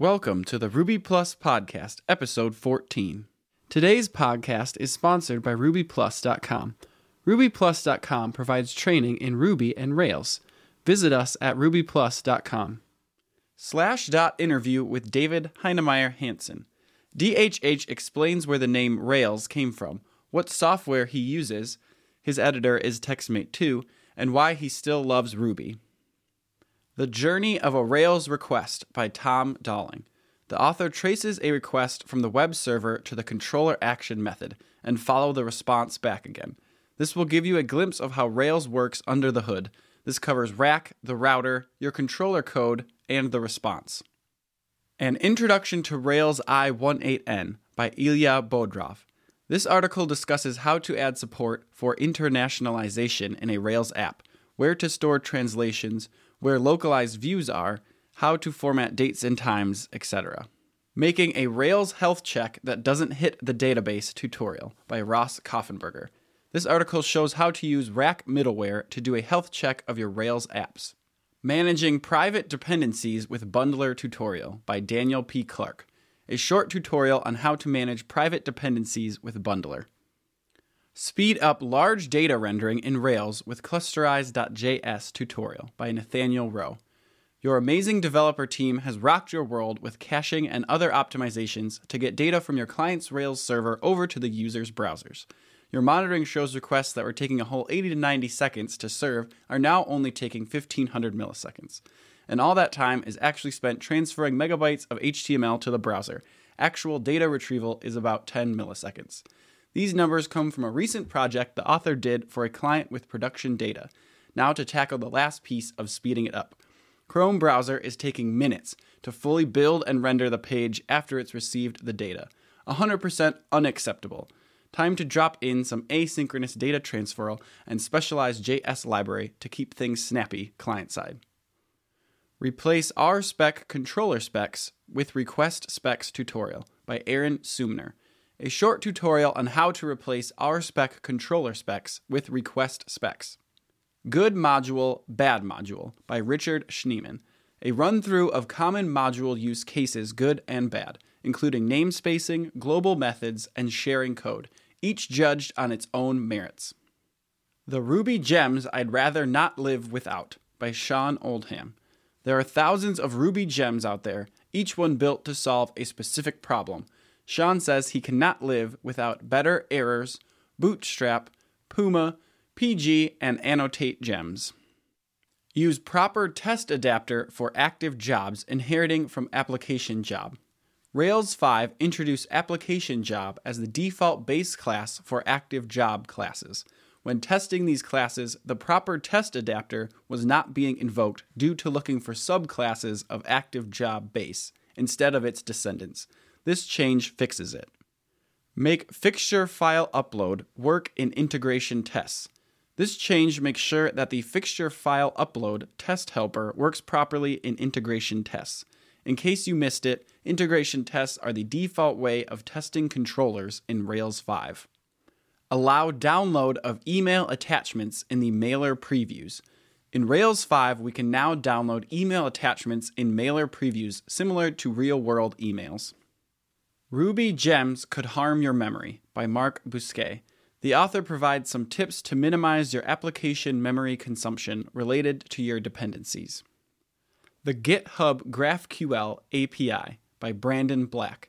Welcome to the Ruby Plus Podcast, episode 14. Today's podcast is sponsored by RubyPlus.com. RubyPlus.com provides training in Ruby and Rails. Visit us at rubyplus.com slash dot interview with david heinemeier hansson DHH explains where the name Rails came from, what software he uses, his editor is TextMate2, and why he still loves Ruby. The Journey of a Rails Request by Tom Dalling. The author traces a request from the web server to the controller action method and follow the response back again. This will give you a glimpse of how Rails works under the hood. This covers rack, the router, your controller code, and the response. An Introduction to Rails i18n by Ilya Bodrov. This article discusses how to add support for internationalization in a Rails app, where to store translations, where localized views are, how to format dates and times, etc. Making a Rails health check that doesn't hit the database tutorial by Ross Kaffenberger. This article shows how to use Rack middleware to do a health check of your Rails apps. Managing Private Dependencies with Bundler tutorial by Daniel P. Clark. A short tutorial on how to manage private dependencies with Bundler. Speed up large data rendering in Rails with Clusterize.js tutorial by Nathaniel Rowe. Your amazing developer team has rocked your world with caching and other optimizations to get data from your client's Rails server over to the user's browsers. Your monitoring shows requests that were taking a whole 80 to 90 seconds to serve are now only taking 1500 milliseconds. And all that time is actually spent transferring megabytes of HTML to the browser. Actual data retrieval is about 10 milliseconds. These numbers come from a recent project the author did for a client with production data. Now, to tackle the last piece of speeding it up. Chrome browser is taking minutes to fully build and render the page after it's received the data. 100% unacceptable. Time to drop in some asynchronous data transfer and specialized JS library to keep things snappy client side. Replace RSpec controller specs with request specs tutorial by Aaron Sumner a short tutorial on how to replace RSpec controller specs with request specs. Good Module, Bad Module by Richard Schneeman. A run through of common module use cases, good and bad, including namespacing, global methods, and sharing code, each judged on its own merits. The Ruby Gems I'd Rather Not Live Without by Sean Oldham. There are thousands of Ruby gems out there, each one built to solve a specific problem. Sean says he cannot live without better errors, bootstrap, Puma, PG, and annotate gems. Use proper test adapter for active jobs inheriting from application job. Rails 5 introduced application job as the default base class for active job classes. When testing these classes, the proper test adapter was not being invoked due to looking for subclasses of active job base instead of its descendants. This change fixes it. Make fixture file upload work in integration tests. This change makes sure that the fixture file upload test helper works properly in integration tests. In case you missed it, integration tests are the default way of testing controllers in Rails 5. Allow download of email attachments in the mailer previews. In Rails 5, we can now download email attachments in mailer previews similar to real world emails. Ruby Gems Could Harm Your Memory by Marc Bousquet. The author provides some tips to minimize your application memory consumption related to your dependencies. The GitHub GraphQL API by Brandon Black.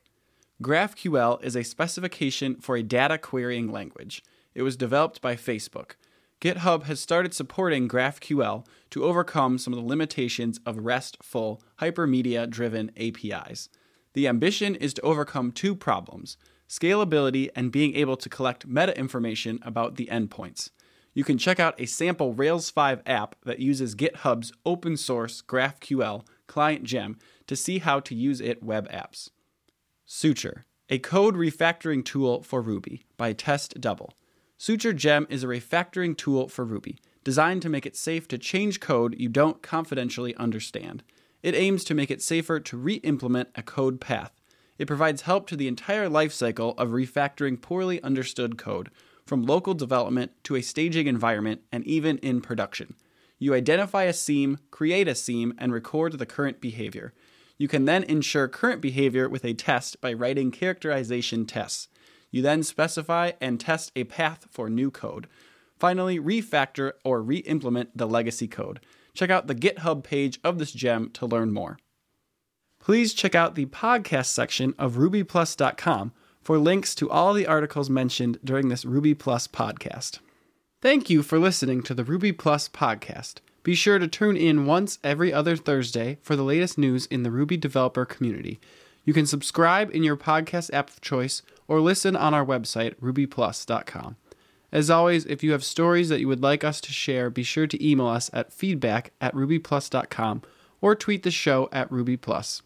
GraphQL is a specification for a data querying language. It was developed by Facebook. GitHub has started supporting GraphQL to overcome some of the limitations of RESTful hypermedia driven APIs. The ambition is to overcome two problems scalability and being able to collect meta information about the endpoints. You can check out a sample Rails 5 app that uses GitHub's open source GraphQL client gem to see how to use it web apps. Suture, a code refactoring tool for Ruby by Test Double. Suture Gem is a refactoring tool for Ruby, designed to make it safe to change code you don't confidentially understand. It aims to make it safer to re implement a code path. It provides help to the entire lifecycle of refactoring poorly understood code, from local development to a staging environment and even in production. You identify a seam, create a seam, and record the current behavior. You can then ensure current behavior with a test by writing characterization tests. You then specify and test a path for new code. Finally, refactor or re implement the legacy code. Check out the GitHub page of this gem to learn more. Please check out the podcast section of rubyplus.com for links to all the articles mentioned during this Ruby Plus podcast. Thank you for listening to the Ruby Plus podcast. Be sure to tune in once every other Thursday for the latest news in the Ruby developer community. You can subscribe in your podcast app of choice or listen on our website, rubyplus.com. As always, if you have stories that you would like us to share, be sure to email us at feedback at rubyplus.com or tweet the show at rubyplus.